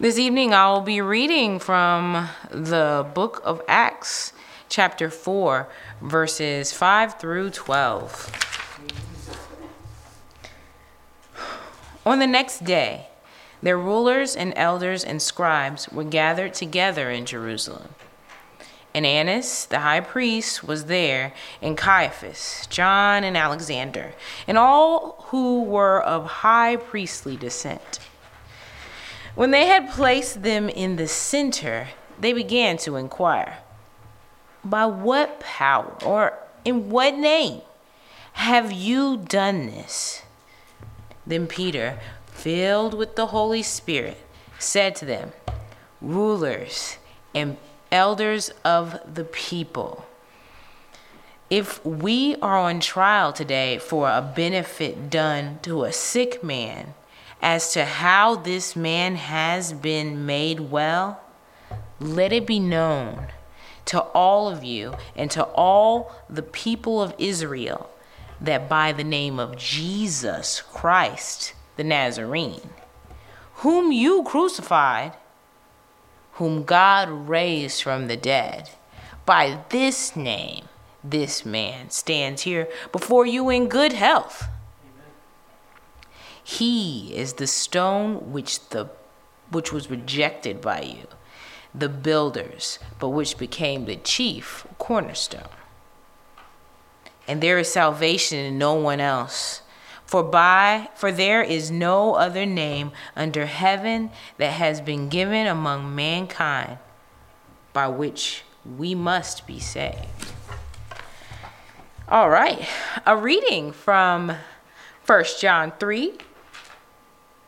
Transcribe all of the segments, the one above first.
This evening I will be reading from the book of Acts, chapter 4, verses 5 through 12. On the next day, their rulers and elders and scribes were gathered together in Jerusalem. And Annas, the high priest, was there, and Caiaphas, John, and Alexander, and all who were of high priestly descent. When they had placed them in the center, they began to inquire By what power or in what name have you done this? Then Peter, filled with the Holy Spirit, said to them, Rulers and elders of the people, if we are on trial today for a benefit done to a sick man, as to how this man has been made well, let it be known to all of you and to all the people of Israel that by the name of Jesus Christ the Nazarene, whom you crucified, whom God raised from the dead, by this name, this man stands here before you in good health. He is the stone which the which was rejected by you, the builders, but which became the chief cornerstone. And there is salvation in no one else. For by for there is no other name under heaven that has been given among mankind by which we must be saved. All right, a reading from 1 John 3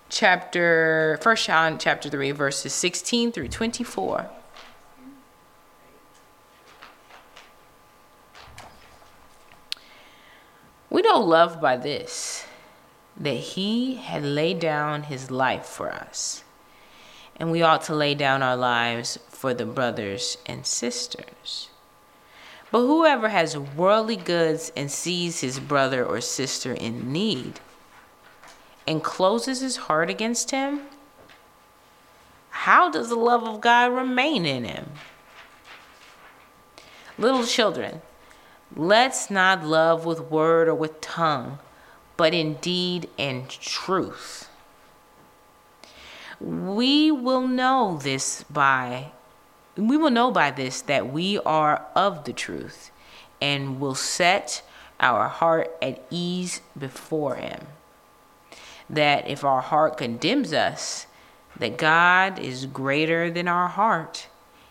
chapter first John chapter 3 verses 16 through 24. We know love by this that he had laid down his life for us. And we ought to lay down our lives for the brothers and sisters. But whoever has worldly goods and sees his brother or sister in need and closes his heart against him, how does the love of God remain in him? Little children, let's not love with word or with tongue, but in deed and truth. We will know this by we will know by this that we are of the truth and will set our heart at ease before him that if our heart condemns us, that God is greater than our heart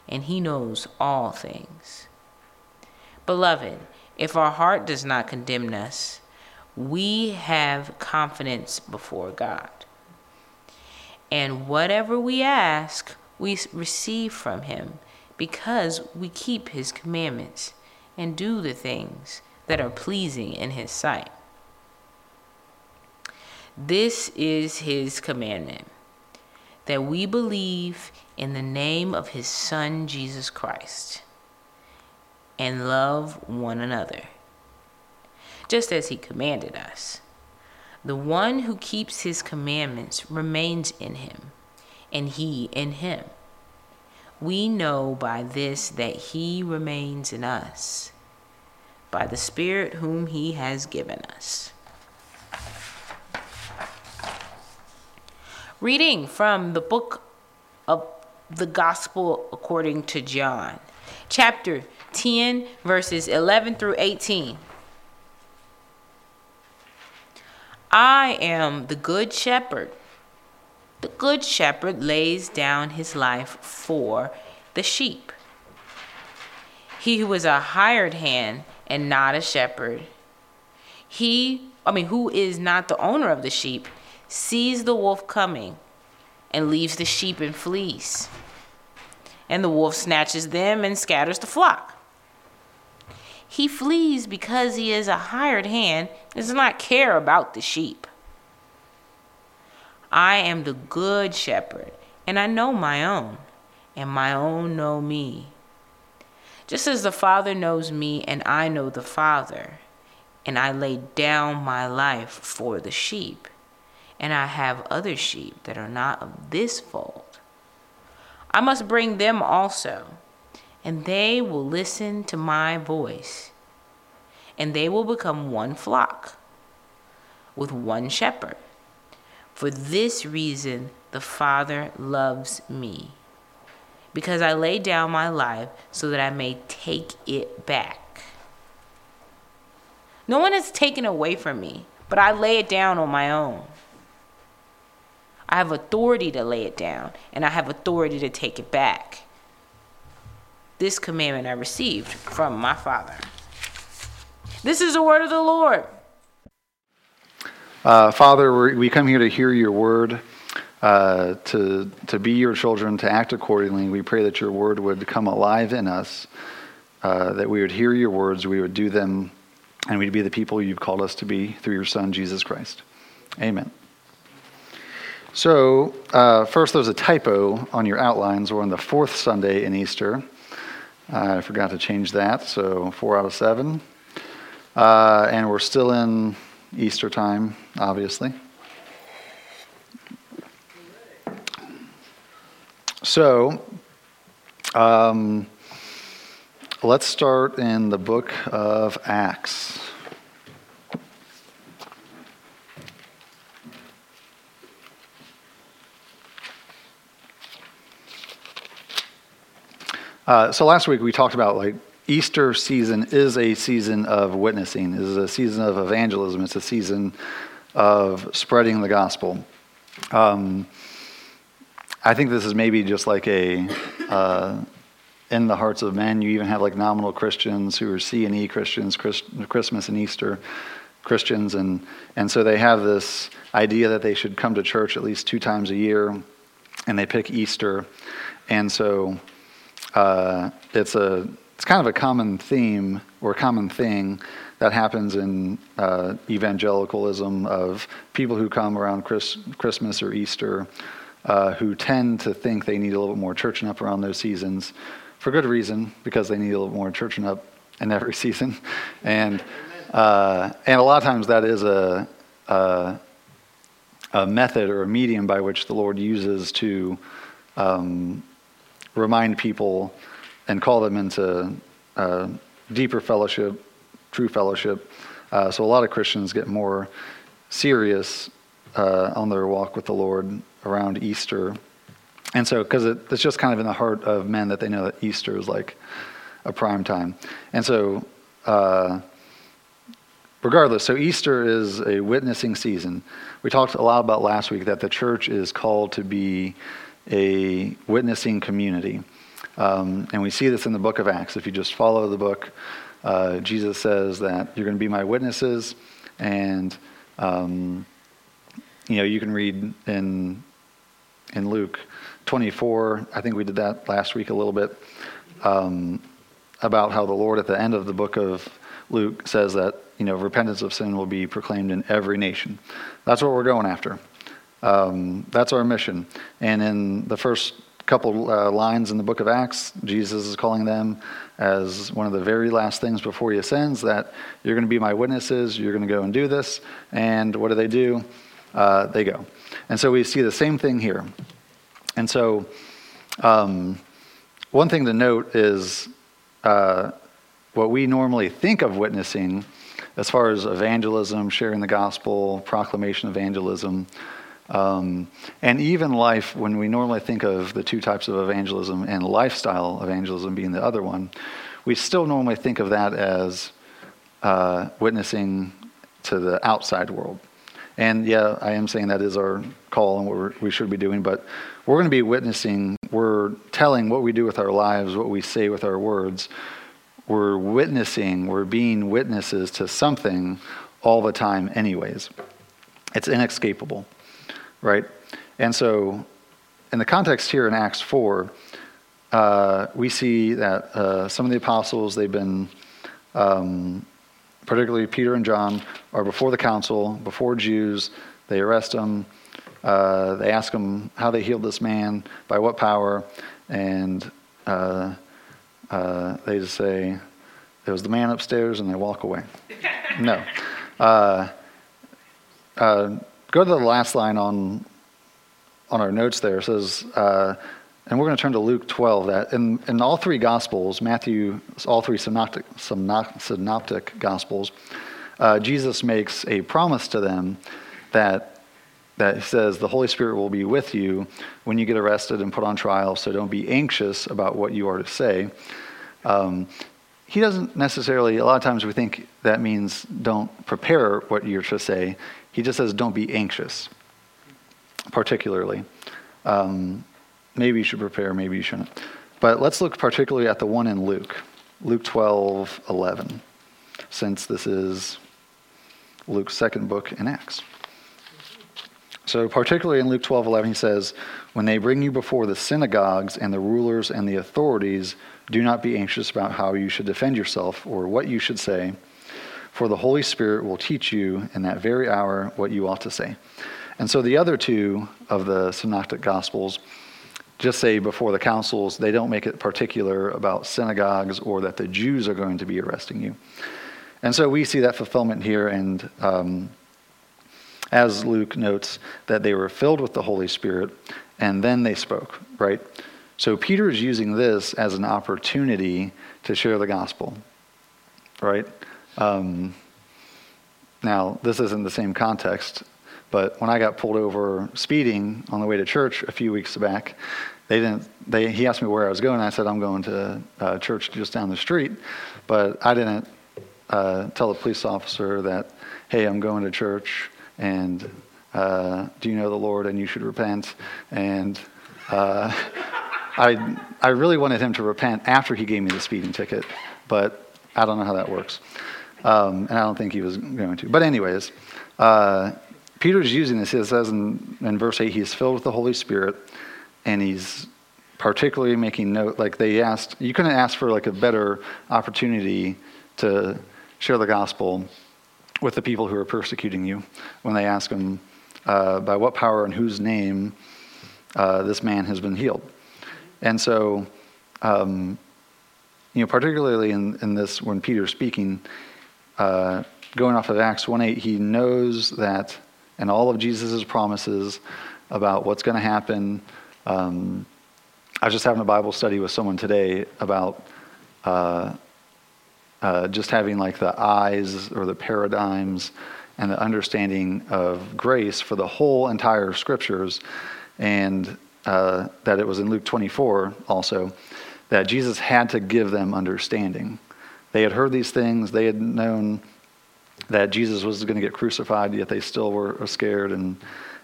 and he knows all things. Beloved, if our heart does not condemn us, we have confidence before God. And whatever we ask, we receive from him because we keep his commandments and do the things that are pleasing in his sight. This is his commandment that we believe in the name of his Son, Jesus Christ, and love one another, just as he commanded us. The one who keeps his commandments remains in him, and he in him. We know by this that he remains in us, by the Spirit whom he has given us. Reading from the book of the Gospel according to John, chapter 10, verses 11 through 18. I am the good shepherd. The good shepherd lays down his life for the sheep. He who is a hired hand and not a shepherd, he, I mean, who is not the owner of the sheep, sees the wolf coming and leaves the sheep and flees. And the wolf snatches them and scatters the flock. He flees because he is a hired hand and does not care about the sheep. I am the good shepherd, and I know my own, and my own know me. Just as the Father knows me, and I know the Father, and I lay down my life for the sheep and I have other sheep that are not of this fold. I must bring them also, and they will listen to my voice, and they will become one flock with one shepherd. For this reason, the Father loves me, because I lay down my life so that I may take it back. No one has taken away from me, but I lay it down on my own. I have authority to lay it down, and I have authority to take it back. This commandment I received from my Father. This is the word of the Lord. Uh, Father, we come here to hear your word, uh, to, to be your children, to act accordingly. We pray that your word would come alive in us, uh, that we would hear your words, we would do them, and we'd be the people you've called us to be through your Son, Jesus Christ. Amen. So, uh, first, there's a typo on your outlines. We're on the fourth Sunday in Easter. I forgot to change that, so four out of seven. Uh, and we're still in Easter time, obviously. So, um, let's start in the book of Acts. Uh, so last week we talked about like Easter season is a season of witnessing, it is a season of evangelism, it's a season of spreading the gospel. Um, I think this is maybe just like a uh, in the hearts of men. You even have like nominal Christians who are C and E Christians, Christ, Christmas and Easter Christians, and and so they have this idea that they should come to church at least two times a year, and they pick Easter, and so uh, it's a it's kind of a common theme or common thing that happens in uh, evangelicalism of people who come around Chris, Christmas or Easter uh, who tend to think they need a little bit more churching up around those seasons for good reason because they need a little more churching up in every season. And uh, and a lot of times that is a, a, a method or a medium by which the Lord uses to um, remind people and call them into uh, deeper fellowship, true fellowship. Uh, so a lot of Christians get more serious uh, on their walk with the Lord around Easter. And so, because it, it's just kind of in the heart of men that they know that Easter is like a prime time. And so, uh, regardless, so Easter is a witnessing season. We talked a lot about last week that the church is called to be a witnessing community. Um, and we see this in the book of Acts. If you just follow the book, uh, Jesus says that you're going to be my witnesses, and um, you know you can read in in Luke 24. I think we did that last week a little bit um, about how the Lord at the end of the book of Luke says that you know repentance of sin will be proclaimed in every nation. That's what we're going after. Um, that's our mission. And in the first couple uh, lines in the book of Acts, Jesus is calling them as one of the very last things before he ascends that you're going to be my witnesses, you're going to go and do this. And what do they do? Uh, they go. And so we see the same thing here. And so, um, one thing to note is uh, what we normally think of witnessing as far as evangelism, sharing the gospel, proclamation evangelism. Um, and even life, when we normally think of the two types of evangelism and lifestyle evangelism being the other one, we still normally think of that as uh, witnessing to the outside world. And yeah, I am saying that is our call and what we should be doing, but we're going to be witnessing, we're telling what we do with our lives, what we say with our words. We're witnessing, we're being witnesses to something all the time, anyways. It's inescapable right? And so, in the context here in Acts 4, uh, we see that uh, some of the apostles, they've been, um, particularly Peter and John, are before the council, before Jews. They arrest them. Uh, they ask them how they healed this man, by what power, and uh, uh, they just say, it was the man upstairs, and they walk away. no. Go to the last line on, on our notes there. Says, uh, and we're going to turn to Luke 12. That in, in all three Gospels, Matthew, all three synoptic, synoptic Gospels, uh, Jesus makes a promise to them that that says the Holy Spirit will be with you when you get arrested and put on trial. So don't be anxious about what you are to say. Um, he doesn't necessarily. A lot of times we think that means don't prepare what you're to say. He just says don't be anxious, particularly. Um, maybe you should prepare, maybe you shouldn't. But let's look particularly at the one in Luke, Luke 12, 11, since this is Luke's second book in Acts. So, particularly in Luke 12, 11, he says, When they bring you before the synagogues and the rulers and the authorities, do not be anxious about how you should defend yourself or what you should say, for the Holy Spirit will teach you in that very hour what you ought to say. And so, the other two of the Synoptic Gospels just say before the councils, they don't make it particular about synagogues or that the Jews are going to be arresting you. And so we see that fulfillment here, and um, as Luke notes, that they were filled with the Holy Spirit and then they spoke, right? So Peter is using this as an opportunity to share the gospel, right? Um, now, this isn't the same context but when I got pulled over speeding on the way to church a few weeks back, they didn't. They he asked me where I was going. I said I'm going to uh, church just down the street, but I didn't uh, tell the police officer that hey I'm going to church and uh, do you know the Lord and you should repent and. Uh, I, I really wanted him to repent after he gave me the speeding ticket, but I don't know how that works. Um, and I don't think he was going to. But, anyways, uh, Peter's using this. It says in, in verse 8, he's filled with the Holy Spirit, and he's particularly making note, like they asked, you couldn't ask for like a better opportunity to share the gospel with the people who are persecuting you when they ask him, uh, by what power and whose name uh, this man has been healed. And so, um, you know, particularly in, in this, when Peter's speaking, uh, going off of Acts 1 8, he knows that and all of Jesus' promises about what's going to happen. Um, I was just having a Bible study with someone today about uh, uh, just having like the eyes or the paradigms and the understanding of grace for the whole entire scriptures, and uh, that it was in Luke 24 also that Jesus had to give them understanding. They had heard these things, they had known that Jesus was going to get crucified, yet they still were scared and,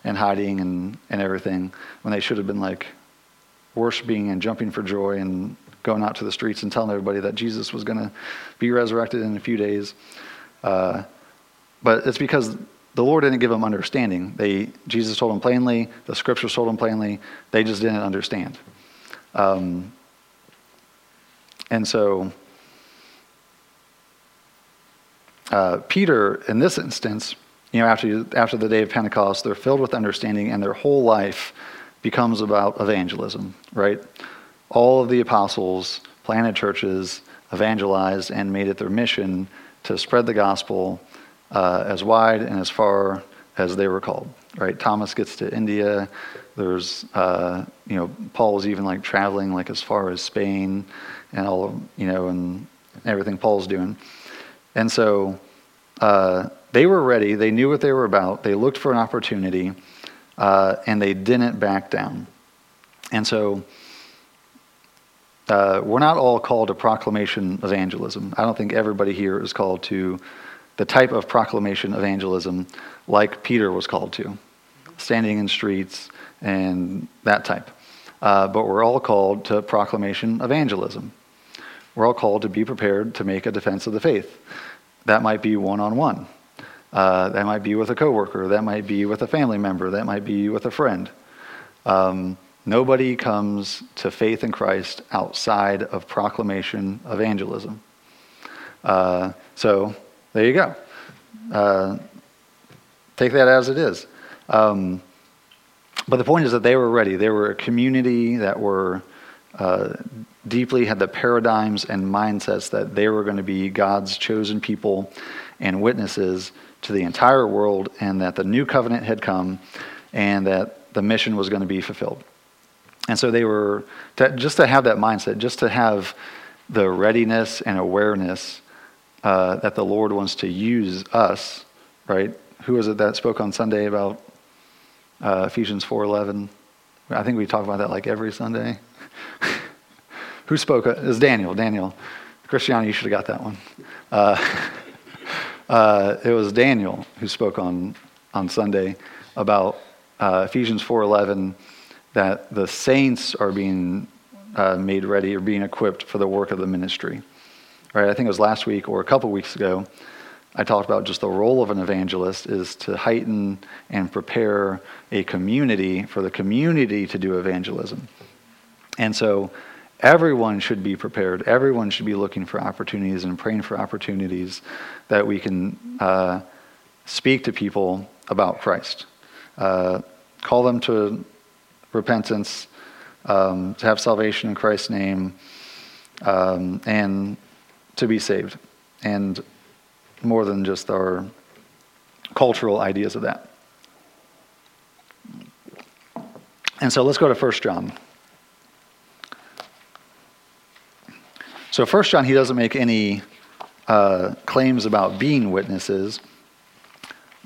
and hiding and, and everything when they should have been like worshiping and jumping for joy and going out to the streets and telling everybody that Jesus was going to be resurrected in a few days. Uh, but it's because the Lord didn't give them understanding. They, Jesus told them plainly, the scriptures told them plainly, they just didn't understand. Um, and so Uh, Peter, in this instance, you know, after, after the day of Pentecost, they're filled with understanding and their whole life becomes about evangelism, right? All of the apostles planted churches, evangelized, and made it their mission to spread the gospel uh, as wide and as far as they were called, right? Thomas gets to India. There's, uh, you know, Paul's even like traveling like as far as Spain and all of, you know, and everything Paul's doing. And so uh, they were ready. They knew what they were about. They looked for an opportunity, uh, and they didn't back down. And so uh, we're not all called to proclamation evangelism. I don't think everybody here is called to the type of proclamation evangelism like Peter was called to, standing in streets and that type. Uh, but we're all called to proclamation evangelism. We're all called to be prepared to make a defense of the faith. That might be one on one. That might be with a coworker. That might be with a family member. That might be with a friend. Um, nobody comes to faith in Christ outside of proclamation evangelism. Uh, so there you go. Uh, take that as it is. Um, but the point is that they were ready. They were a community that were uh, deeply had the paradigms and mindsets that they were going to be God's chosen people and witnesses to the entire world, and that the new covenant had come and that the mission was going to be fulfilled. And so they were, to, just to have that mindset, just to have the readiness and awareness uh, that the Lord wants to use us, right? Who was it that spoke on Sunday about uh, Ephesians 4.11? I think we talk about that like every Sunday. Who spoke? It was Daniel. Daniel. Christiana, you should have got that one. Uh, uh, it was Daniel who spoke on, on Sunday about uh, Ephesians 4.11, that the saints are being uh, made ready or being equipped for the work of the ministry. Right? I think it was last week or a couple weeks ago. I talked about just the role of an evangelist is to heighten and prepare a community for the community to do evangelism. And so everyone should be prepared. Everyone should be looking for opportunities and praying for opportunities that we can uh, speak to people about Christ. Uh, call them to repentance, um, to have salvation in Christ's name, um, and to be saved. And more than just our cultural ideas of that. And so let's go to 1 John. So, First John, he doesn't make any uh, claims about being witnesses,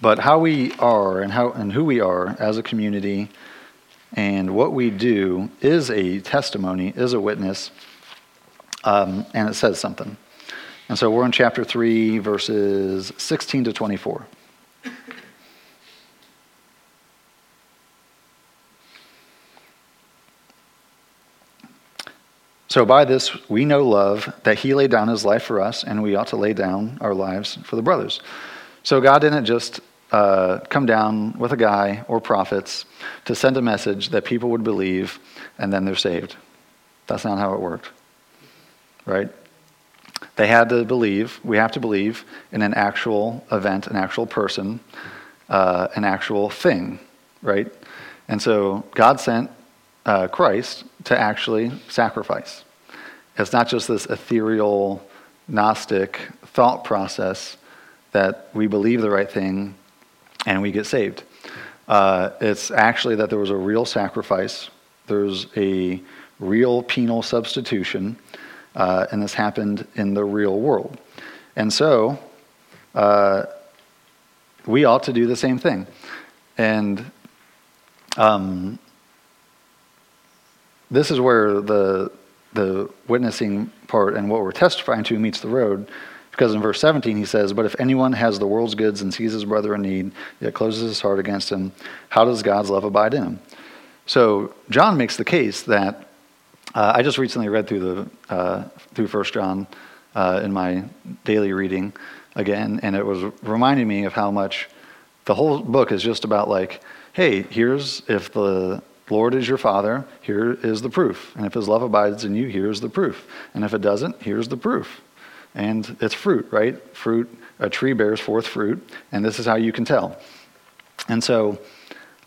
but how we are and, how, and who we are as a community and what we do is a testimony, is a witness, um, and it says something. And so we're in chapter 3, verses 16 to 24. So by this we know love, that he laid down his life for us, and we ought to lay down our lives for the brothers. So God didn't just uh, come down with a guy or prophets to send a message that people would believe, and then they're saved. That's not how it worked, right? They had to believe, we have to believe in an actual event, an actual person, uh, an actual thing, right? And so God sent uh, Christ to actually sacrifice. It's not just this ethereal, Gnostic thought process that we believe the right thing and we get saved. Uh, it's actually that there was a real sacrifice, there's a real penal substitution uh, and this happened in the real world. And so, uh, we ought to do the same thing. And um, this is where the, the witnessing part and what we're testifying to meets the road. Because in verse 17 he says, But if anyone has the world's goods and sees his brother in need, yet closes his heart against him, how does God's love abide in him? So John makes the case that uh, I just recently read through the uh, through First John uh, in my daily reading again, and it was reminding me of how much the whole book is just about like, hey, here's if Lord is your Father, here is the proof, and if His love abides in you, here's the proof, and if it doesn't, here's the proof, and it's fruit, right? Fruit. A tree bears forth fruit, and this is how you can tell. And so,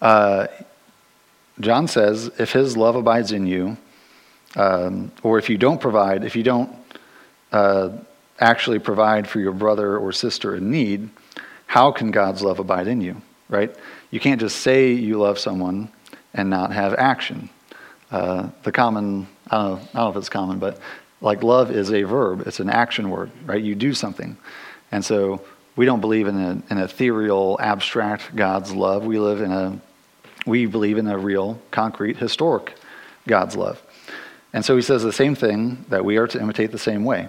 uh, John says, if His love abides in you um, or if you don't provide, if you don't uh, actually provide for your brother or sister in need, how can God's love abide in you, right? You can't just say you love someone and not have action. Uh, the common, I don't, know, I don't know if it's common, but like love is a verb, it's an action word, right? You do something. And so we don't believe in an ethereal, abstract God's love. We live in a, we believe in a real, concrete, historic God's love. And so he says the same thing that we are to imitate the same way.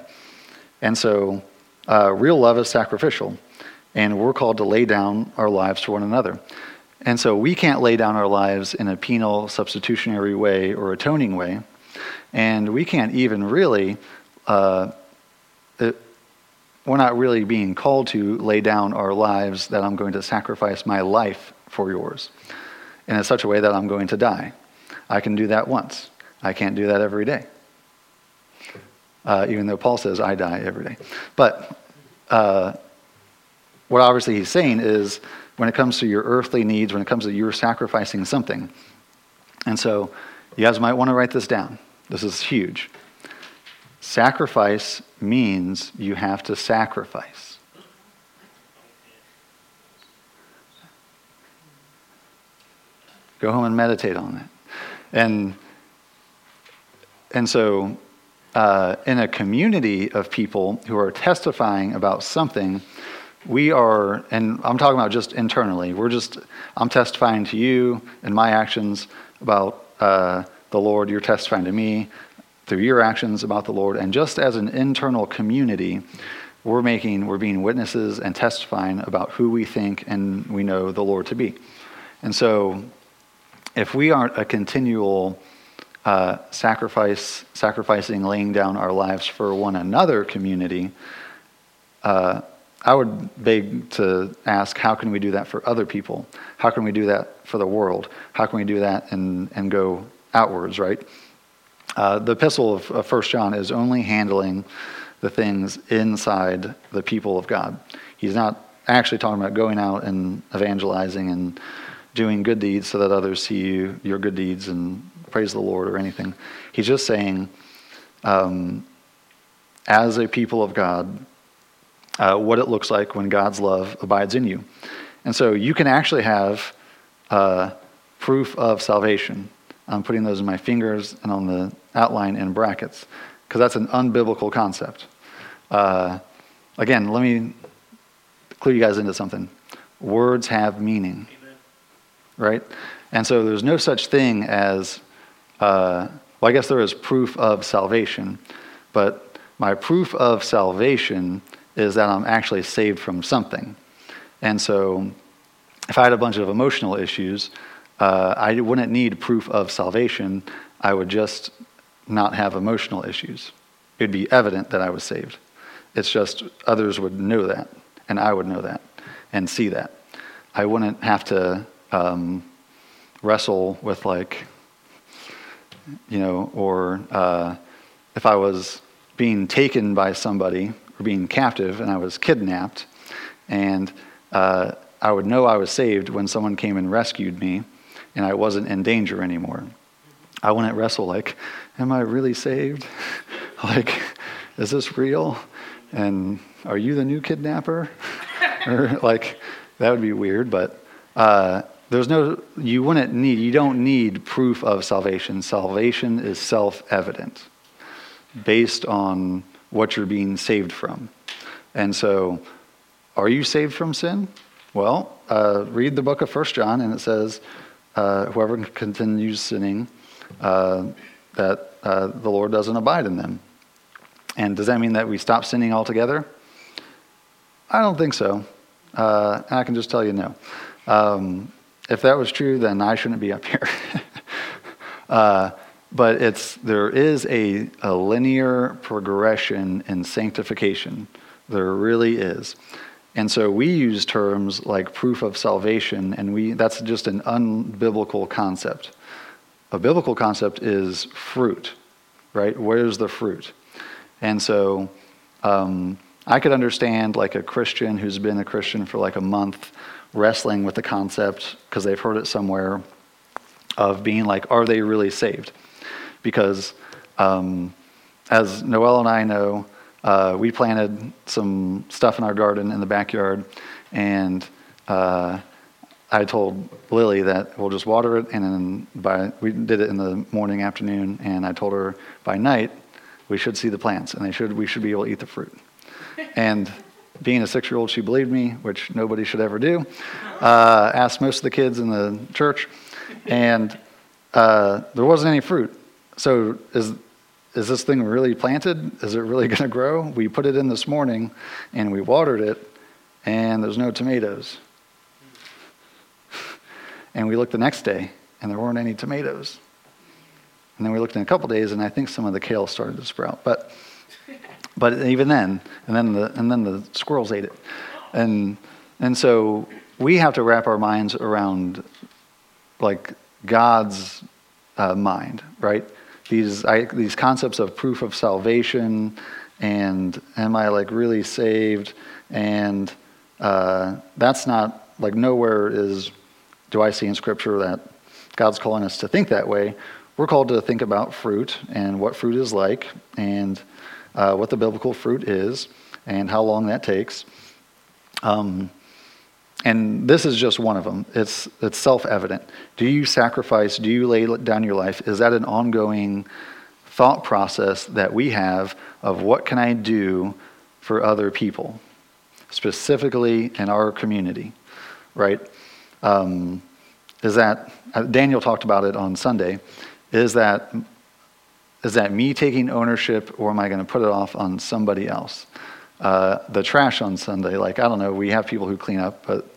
And so uh, real love is sacrificial, and we're called to lay down our lives for one another. And so we can't lay down our lives in a penal, substitutionary way or atoning way. And we can't even really, uh, it, we're not really being called to lay down our lives that I'm going to sacrifice my life for yours in such a way that I'm going to die. I can do that once. I can't do that every day. Uh, even though Paul says I die every day. But uh, what obviously he's saying is when it comes to your earthly needs, when it comes to you're sacrificing something. And so you guys might want to write this down. This is huge. Sacrifice means you have to sacrifice. Go home and meditate on it. And and so, uh, in a community of people who are testifying about something, we are, and I'm talking about just internally, we're just, I'm testifying to you and my actions about uh, the Lord, you're testifying to me through your actions about the Lord. And just as an internal community, we're making, we're being witnesses and testifying about who we think and we know the Lord to be. And so, if we aren't a continual uh, sacrifice, sacrificing, laying down our lives for one another community, uh, I would beg to ask, how can we do that for other people? How can we do that for the world? How can we do that and, and go outwards, right? Uh, the epistle of, of 1 John is only handling the things inside the people of God. He's not actually talking about going out and evangelizing and doing good deeds so that others see you, your good deeds and praise the Lord or anything. He's just saying, um, as a people of God, uh, what it looks like when God's love abides in you. And so you can actually have uh, proof of salvation. I'm putting those in my fingers and on the outline in brackets because that's an unbiblical concept. Uh, again, let me clue you guys into something. Words have meaning, Amen. right? And so there's no such thing as, uh, well, I guess there is proof of salvation, but my proof of salvation is that I'm actually saved from something. And so if I had a bunch of emotional issues, uh, I wouldn't need proof of salvation. I would just not have emotional issues. It would be evident that I was saved. It's just others would know that, and I would know that and see that. I wouldn't have to um, wrestle with, like, you know, or uh, if I was being taken by somebody or being captive and I was kidnapped, and uh, I would know I was saved when someone came and rescued me and I wasn't in danger anymore. I wouldn't wrestle like, am I really saved? like, is this real? And are you the new kidnapper? or like, that would be weird, but uh, there's no, you wouldn't need, you don't need proof of salvation. Salvation is self evident based on what you're being saved from. And so, are you saved from sin? Well, uh, read the book of First John, and it says, uh, whoever continues sinning, uh, that uh, the Lord doesn't abide in them. And does that mean that we stop sinning altogether? I don't think so. Uh, and I can just tell you no. Um, if that was true, then I shouldn't be up here. But it's, there is a, a linear progression in sanctification. There really is. And so we use terms like proof of salvation, and we, that's just an unbiblical concept. A biblical concept is fruit, right? Where's the fruit? And so um, I could understand like a Christian who's been a Christian for like a month wrestling with the concept because they've heard it somewhere of being like, are they really saved? Because um, as Noel and I know, uh, we planted some stuff in our garden in the backyard, and uh, I told Lily that we'll just water it, and then by we did it in the morning, afternoon, and I told her by night we should see the plants, and they should we should be able to eat the fruit. and being a six-year-old, she believed me, which nobody should ever do. Uh, asked most of the kids in the church, and uh, there wasn't any fruit. So is is this thing really planted? Is it really going to grow? We put it in this morning and we watered it, and there's no tomatoes. and we looked the next day and there weren't any tomatoes. And then we looked in a couple days and I think some of the kale started to sprout. But but even then, and then the and then the squirrels ate it. And and so we have to wrap our minds around like God's uh, mind, right? These I, these concepts of proof of salvation and am I like really saved? And uh, that's not like nowhere is do I see in Scripture that God's calling us to think that way. We're called to think about fruit and what fruit is like and uh, what the biblical fruit is and how long that takes. Um, and this is just one of them. It's, it's self evident. Do you sacrifice? Do you lay down your life? Is that an ongoing thought process that we have of what can I do for other people, specifically in our community, right? Um, is that uh, Daniel talked about it on Sunday? Is that is that me taking ownership, or am I going to put it off on somebody else? Uh, the trash on Sunday, like I don't know, we have people who clean up, but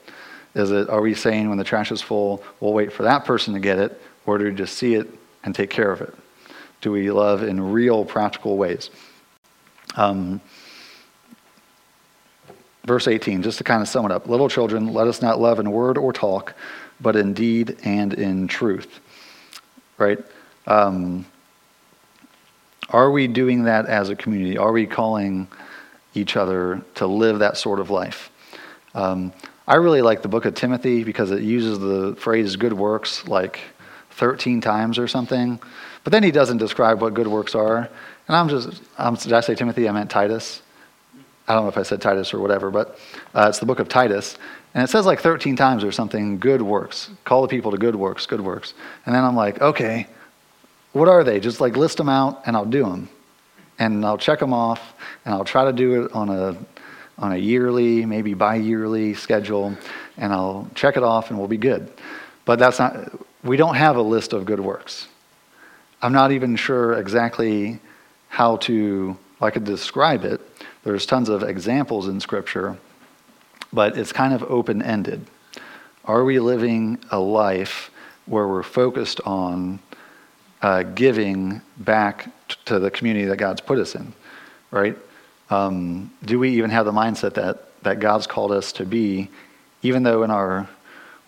is it? Are we saying when the trash is full, we'll wait for that person to get it, or do we just see it and take care of it? Do we love in real, practical ways? Um, verse 18, just to kind of sum it up. Little children, let us not love in word or talk, but in deed and in truth. Right? Um, are we doing that as a community? Are we calling each other to live that sort of life? Um, I really like the book of Timothy because it uses the phrase good works like 13 times or something. But then he doesn't describe what good works are. And I'm just, um, did I say Timothy? I meant Titus. I don't know if I said Titus or whatever, but uh, it's the book of Titus. And it says like 13 times or something, good works. Call the people to good works, good works. And then I'm like, okay, what are they? Just like list them out and I'll do them. And I'll check them off and I'll try to do it on a, on a yearly, maybe bi yearly schedule. And I'll check it off and we'll be good. But that's not, we don't have a list of good works. I'm not even sure exactly how to, I could describe it. There's tons of examples in Scripture, but it's kind of open ended. Are we living a life where we're focused on uh, giving back to the community that God's put us in, right? Um, do we even have the mindset that, that God's called us to be, even though in our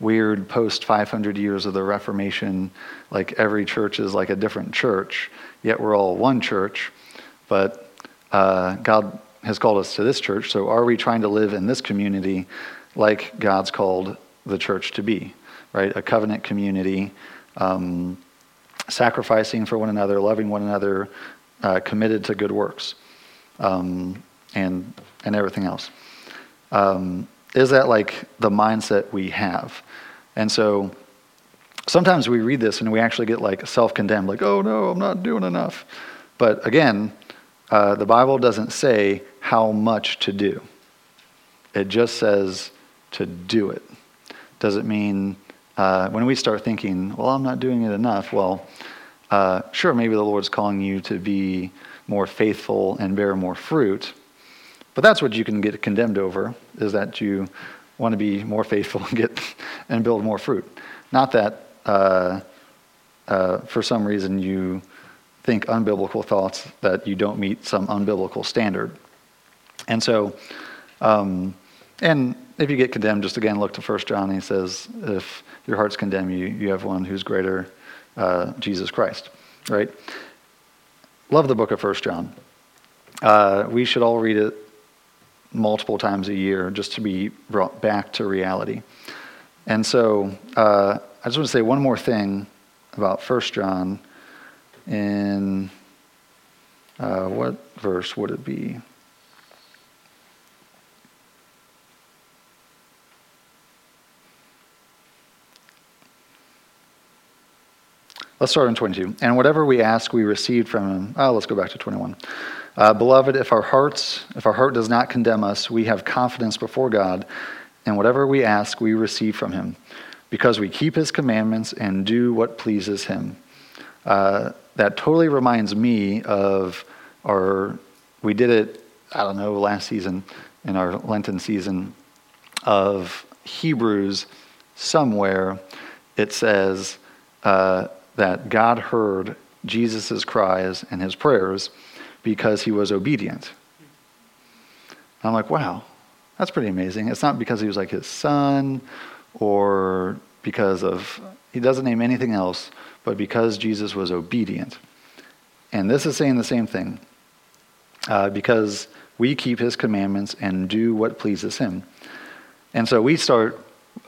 weird post 500 years of the Reformation, like every church is like a different church, yet we're all one church, but uh, God has called us to this church, so are we trying to live in this community like God's called the church to be, right? A covenant community. Um, sacrificing for one another, loving one another, uh, committed to good works, um, and and everything else. Um, is that like the mindset we have? And so sometimes we read this and we actually get like self-condemned, like, "Oh no, I'm not doing enough." But again, uh, the Bible doesn't say how much to do. It just says to do it. Does it mean uh, when we start thinking, well, I'm not doing it enough, well, uh, sure, maybe the Lord's calling you to be more faithful and bear more fruit, but that's what you can get condemned over, is that you want to be more faithful and get and build more fruit. Not that uh, uh, for some reason you think unbiblical thoughts that you don't meet some unbiblical standard. And so, um, and if you get condemned, just again look to 1 John. He says, if your hearts condemn you, you have one who's greater, uh, Jesus Christ, right? Love the book of 1 John. Uh, we should all read it multiple times a year just to be brought back to reality. And so uh, I just want to say one more thing about 1 John in uh, what verse would it be? Let's start in 22. And whatever we ask, we received from him. Oh, let's go back to 21. Uh, Beloved, if our hearts, if our heart does not condemn us, we have confidence before God, and whatever we ask, we receive from him, because we keep his commandments and do what pleases him. Uh, that totally reminds me of our, we did it, I don't know, last season, in our Lenten season, of Hebrews somewhere. It says, uh, that God heard Jesus' cries and his prayers because he was obedient. And I'm like, wow, that's pretty amazing. It's not because he was like his son or because of, he doesn't name anything else, but because Jesus was obedient. And this is saying the same thing. Uh, because we keep his commandments and do what pleases him. And so we start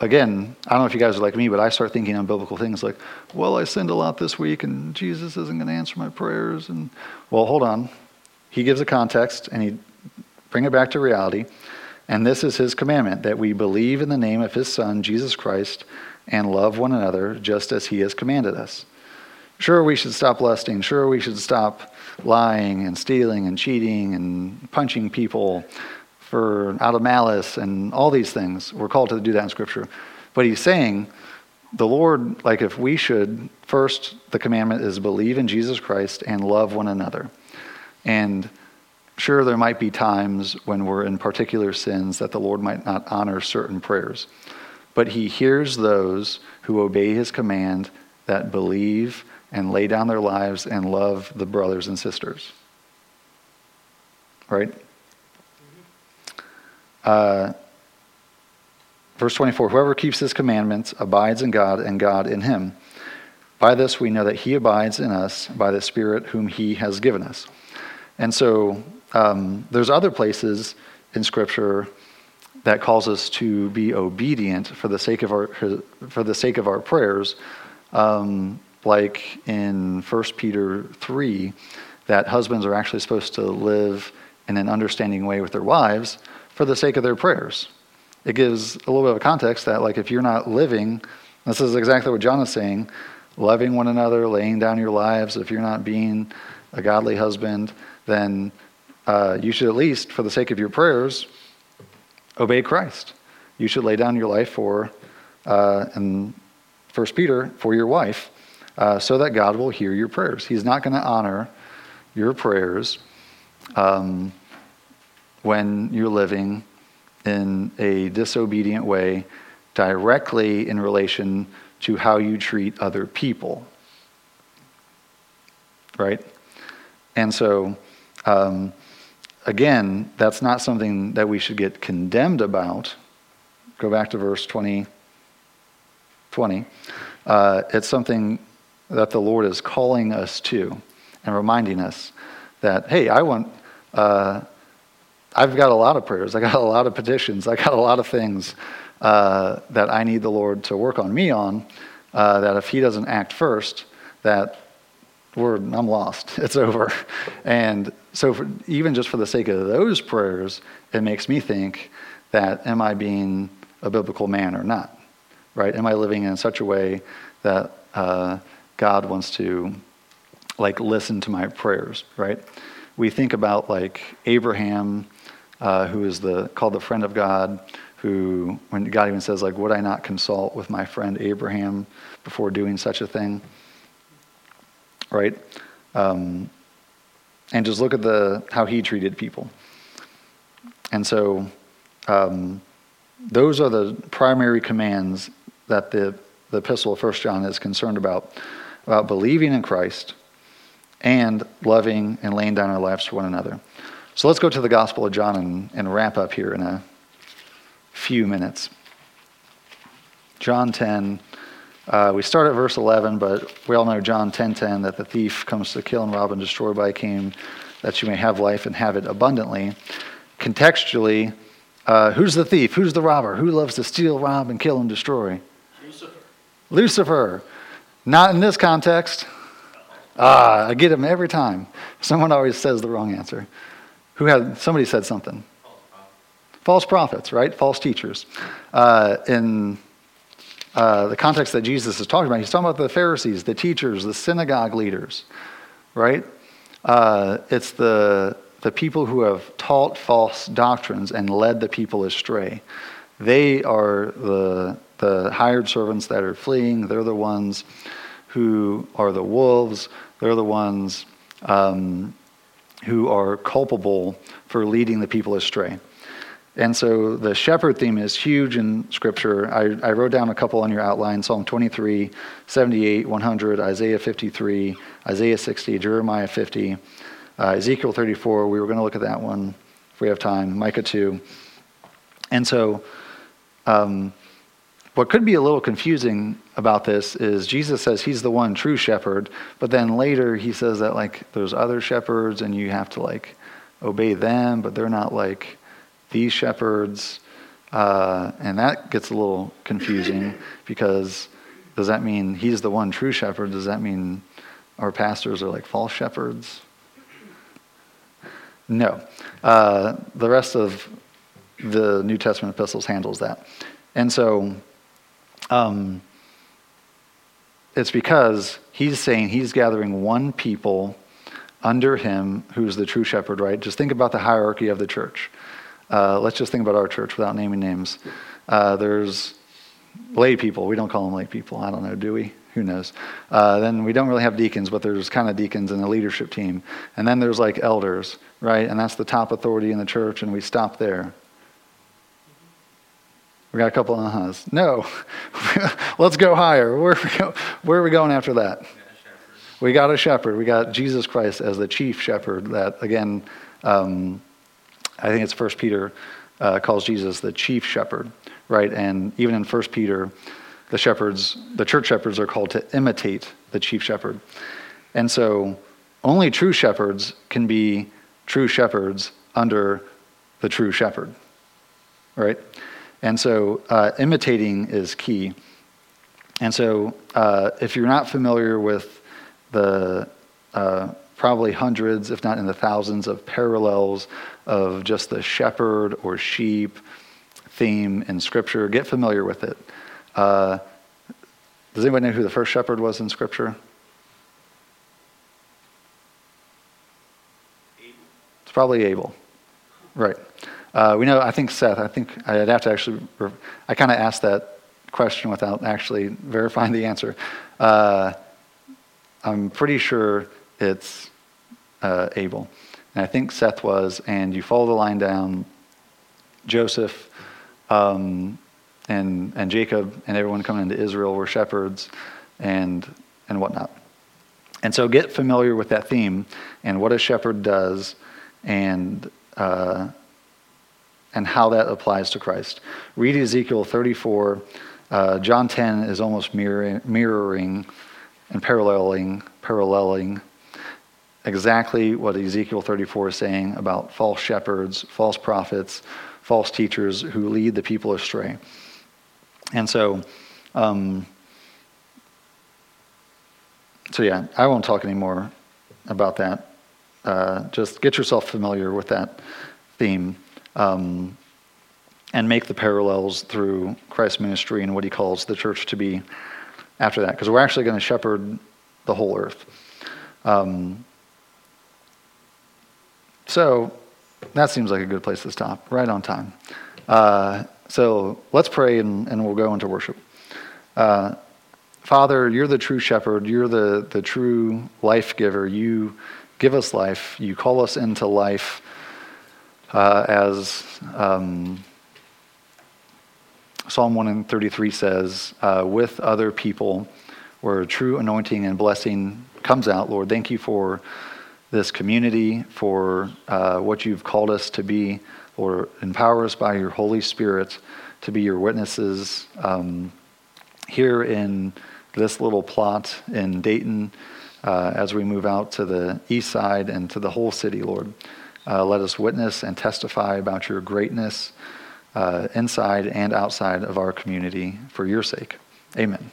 again, I don't know if you guys are like me, but I start thinking on biblical things like, well, I sinned a lot this week and Jesus isn't going to answer my prayers. And, well, hold on. He gives a context and he bring it back to reality. And this is his commandment that we believe in the name of his son, Jesus Christ, and love one another just as he has commanded us. Sure, we should stop lusting. Sure, we should stop lying and stealing and cheating and punching people for out of malice and all these things. We're called to do that in Scripture. But he's saying, the Lord, like if we should, first, the commandment is believe in Jesus Christ and love one another. And sure, there might be times when we're in particular sins that the Lord might not honor certain prayers. But he hears those who obey his command that believe and lay down their lives and love the brothers and sisters. Right? Uh, verse 24 Whoever keeps his commandments abides in God, and God in him. By this we know that he abides in us by the Spirit whom he has given us. And so um, there's other places in Scripture that calls us to be obedient for the sake of our for the sake of our prayers. Um, like in 1 Peter 3, that husbands are actually supposed to live in an understanding way with their wives for the sake of their prayers. It gives a little bit of a context that, like, if you're not living, this is exactly what John is saying, loving one another, laying down your lives, if you're not being a godly husband, then uh, you should at least, for the sake of your prayers, obey Christ. You should lay down your life for, uh, in 1 Peter, for your wife uh, so that God will hear your prayers. He's not going to honor your prayers um, when you're living in a disobedient way directly in relation to how you treat other people. Right? And so, um, again, that's not something that we should get condemned about. Go back to verse 20. 20. Uh, it's something that the Lord is calling us to and reminding us that, hey, I want, uh, I've got a lot of prayers, I got a lot of petitions, I got a lot of things uh, that I need the Lord to work on me on. Uh, that if He doesn't act first, that we're, I'm lost. It's over. And so, for, even just for the sake of those prayers, it makes me think that am I being a biblical man or not? Right? Am I living in such a way that uh, God wants to like listen to my prayers, right? We think about like Abraham, uh, who is the called the friend of God, who when God even says like, would I not consult with my friend Abraham before doing such a thing, right? Um, and just look at the how he treated people. And so, um, those are the primary commands that the the epistle of First John is concerned about about believing in Christ and loving and laying down our lives for one another. So let's go to the Gospel of John and, and wrap up here in a few minutes. John 10. Uh, we start at verse 11, but we all know John 10:10 10, 10, that the thief comes to kill and rob and destroy, but I came that you may have life and have it abundantly. Contextually, uh, who's the thief? Who's the robber? Who loves to steal, rob, and kill and destroy? Lucifer. Lucifer. Not in this context. Ah, I get him every time. Someone always says the wrong answer. Who had somebody said something? False prophets, right? False teachers. Uh, in uh, the context that Jesus is talking about, he's talking about the Pharisees, the teachers, the synagogue leaders, right? Uh, it's the the people who have taught false doctrines and led the people astray. They are the the hired servants that are fleeing. They're the ones who are the wolves. They're the ones um, who are culpable for leading the people astray. And so the shepherd theme is huge in Scripture. I, I, wrote down a couple on your outline Psalm 23, 78, 100, Isaiah 53, Isaiah 60, Jeremiah 50, uh, Ezekiel 34. We were going to look at that one if we have time, Micah 2. And so um, what could be a little confusing about this is Jesus says he's the one true shepherd, but then later he says that like there's other shepherds and you have to like obey them, but they're not like these shepherds. Uh, and that gets a little confusing because does that mean he's the one true shepherd? Does that mean our pastors are like false shepherds? No. Uh, the rest of the New Testament epistles handles that. And so um, it's because he's saying he's gathering one people under him who's the true shepherd, right? Just think about the hierarchy of the church. Uh, let's just think about our church without naming names. Uh, there's lay people. We don't call them lay people. I don't know, do we? Who knows? Uh, then we don't really have deacons, but there's kind of deacons in the leadership team. And then there's like elders, right? And that's the top authority in the church, and we stop there. We got a couple of uh-huhs. No, let's go higher. Where are, we go, where are we going after that? We got a shepherd. We got Jesus Christ as the chief shepherd. That again, um, I think it's First Peter uh, calls Jesus the chief shepherd, right? And even in First Peter, the shepherds, the church shepherds, are called to imitate the chief shepherd. And so, only true shepherds can be true shepherds under the true shepherd, right? And so, uh, imitating is key. And so, uh, if you're not familiar with the uh, probably hundreds, if not in the thousands, of parallels of just the shepherd or sheep theme in Scripture. Get familiar with it. Uh, does anybody know who the first shepherd was in Scripture? It's probably Abel. Right. Uh, we know, I think Seth, I think I'd have to actually, I kind of asked that question without actually verifying the answer. Uh, I'm pretty sure it's uh, Abel. And I think Seth was, and you follow the line down, Joseph um, and, and Jacob and everyone coming into Israel were shepherds and, and whatnot. And so get familiar with that theme and what a shepherd does and, uh, and how that applies to Christ. Read Ezekiel 34. Uh, John 10 is almost mirroring, mirroring and paralleling, paralleling exactly what Ezekiel 34 is saying about false shepherds, false prophets, false teachers who lead the people astray. And so, um, so yeah, I won't talk anymore about that. Uh, just get yourself familiar with that theme um, and make the parallels through Christ's ministry and what he calls the church to be after that, because we're actually going to shepherd the whole earth. Um, so that seems like a good place to stop, right on time. Uh, so let's pray and, and, we'll go into worship. Uh, Father, you're the true shepherd. You're the, the true life giver. You give us life. You call us into life uh, as um, Psalm 133 says, uh, with other people, where true anointing and blessing comes out. Lord, thank you for this community, for uh, what you've called us to be, or empower us by your Holy Spirit to be your witnesses um, here in this little plot in Dayton uh, as we move out to the east side and to the whole city, Lord. Uh, let us witness and testify about your greatness uh, inside and outside of our community for your sake. Amen.